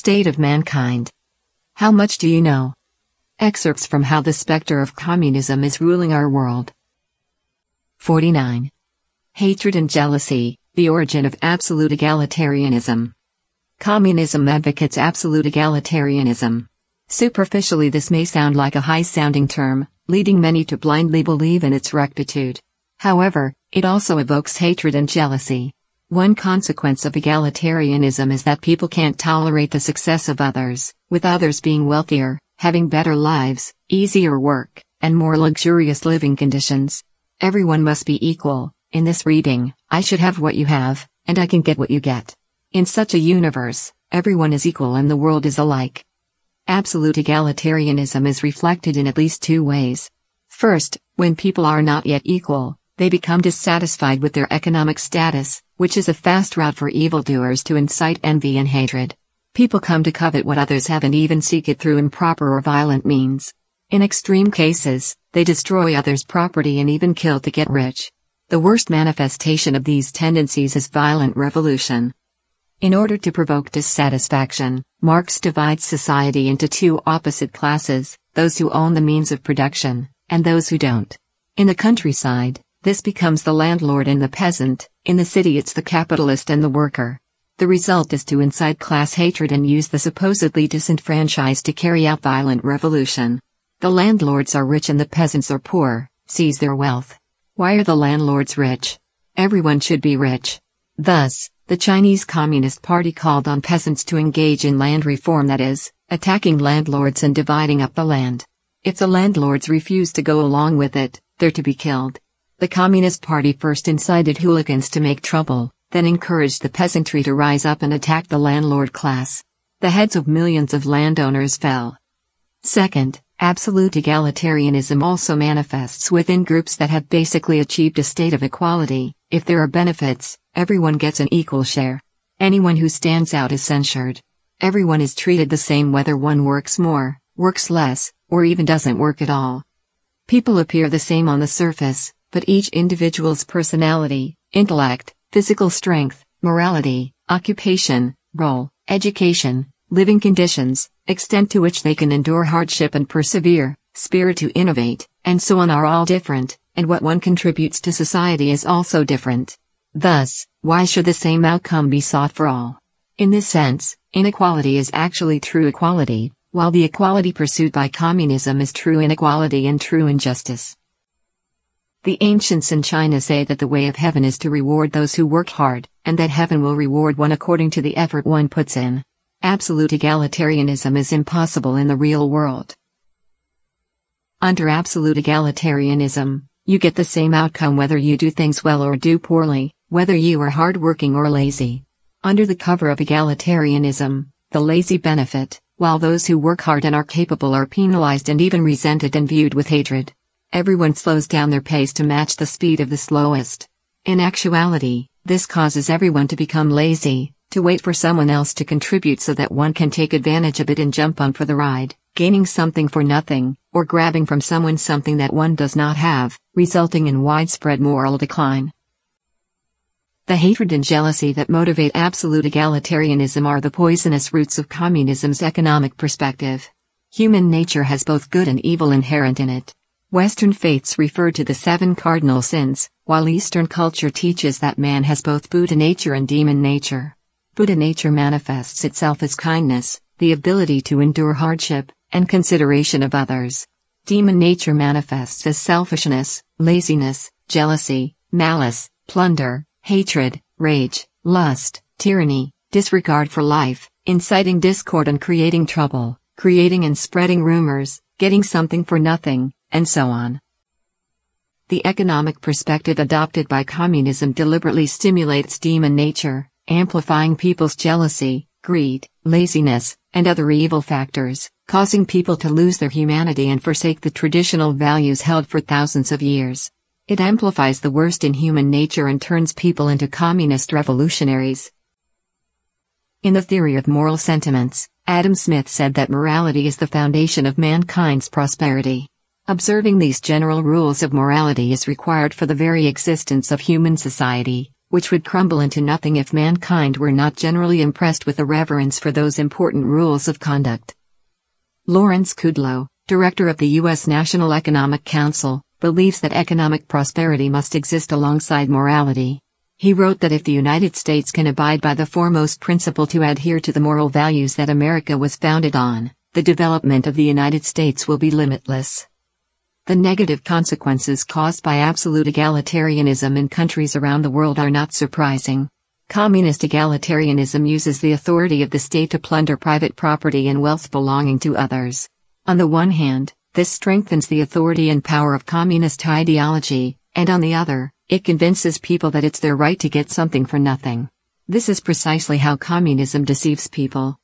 state of mankind. How much do you know? Excerpts from How the Spectre of Communism is Ruling Our World. 49. Hatred and Jealousy, the Origin of Absolute Egalitarianism. Communism advocates absolute egalitarianism. Superficially, this may sound like a high sounding term, leading many to blindly believe in its rectitude. However, it also evokes hatred and jealousy. One consequence of egalitarianism is that people can't tolerate the success of others, with others being wealthier, having better lives, easier work, and more luxurious living conditions. Everyone must be equal. In this reading, I should have what you have, and I can get what you get. In such a universe, everyone is equal and the world is alike. Absolute egalitarianism is reflected in at least two ways. First, when people are not yet equal, they become dissatisfied with their economic status, which is a fast route for evildoers to incite envy and hatred. People come to covet what others have and even seek it through improper or violent means. In extreme cases, they destroy others' property and even kill to get rich. The worst manifestation of these tendencies is violent revolution. In order to provoke dissatisfaction, Marx divides society into two opposite classes those who own the means of production, and those who don't. In the countryside, this becomes the landlord and the peasant, in the city it's the capitalist and the worker. The result is to incite class hatred and use the supposedly disenfranchised to carry out violent revolution. The landlords are rich and the peasants are poor, seize their wealth. Why are the landlords rich? Everyone should be rich. Thus, the Chinese Communist Party called on peasants to engage in land reform that is, attacking landlords and dividing up the land. If the landlords refuse to go along with it, they're to be killed. The Communist Party first incited hooligans to make trouble, then encouraged the peasantry to rise up and attack the landlord class. The heads of millions of landowners fell. Second, absolute egalitarianism also manifests within groups that have basically achieved a state of equality. If there are benefits, everyone gets an equal share. Anyone who stands out is censured. Everyone is treated the same whether one works more, works less, or even doesn't work at all. People appear the same on the surface, but each individual's personality, intellect, physical strength, morality, occupation, role, education, living conditions, extent to which they can endure hardship and persevere, spirit to innovate, and so on are all different, and what one contributes to society is also different. Thus, why should the same outcome be sought for all? In this sense, inequality is actually true equality, while the equality pursued by communism is true inequality and true injustice. The ancients in China say that the way of heaven is to reward those who work hard, and that heaven will reward one according to the effort one puts in. Absolute egalitarianism is impossible in the real world. Under absolute egalitarianism, you get the same outcome whether you do things well or do poorly, whether you are hardworking or lazy. Under the cover of egalitarianism, the lazy benefit, while those who work hard and are capable are penalized and even resented and viewed with hatred. Everyone slows down their pace to match the speed of the slowest. In actuality, this causes everyone to become lazy, to wait for someone else to contribute so that one can take advantage of it and jump on for the ride, gaining something for nothing, or grabbing from someone something that one does not have, resulting in widespread moral decline. The hatred and jealousy that motivate absolute egalitarianism are the poisonous roots of communism's economic perspective. Human nature has both good and evil inherent in it. Western faiths refer to the seven cardinal sins, while Eastern culture teaches that man has both Buddha nature and demon nature. Buddha nature manifests itself as kindness, the ability to endure hardship, and consideration of others. Demon nature manifests as selfishness, laziness, jealousy, malice, plunder, hatred, rage, lust, tyranny, disregard for life, inciting discord and creating trouble, creating and spreading rumors, getting something for nothing, and so on. The economic perspective adopted by communism deliberately stimulates demon nature, amplifying people's jealousy, greed, laziness, and other evil factors, causing people to lose their humanity and forsake the traditional values held for thousands of years. It amplifies the worst in human nature and turns people into communist revolutionaries. In the theory of moral sentiments, Adam Smith said that morality is the foundation of mankind's prosperity. Observing these general rules of morality is required for the very existence of human society. which would crumble into nothing if mankind were not generally impressed with a reverence for those important rules of conduct. Lawrence Kudlow, director of the U.S. National Economic Council, believes that economic prosperity must exist alongside morality. He wrote that if the United States can abide by the foremost principle to adhere to the moral values that America was founded on, the development of the United States will be limitless. The negative consequences caused by absolute egalitarianism in countries around the world are not surprising. Communist egalitarianism uses the authority of the state to plunder private property and wealth belonging to others. On the one hand, this strengthens the authority and power of communist ideology, and on the other, it convinces people that it's their right to get something for nothing. This is precisely how communism deceives people.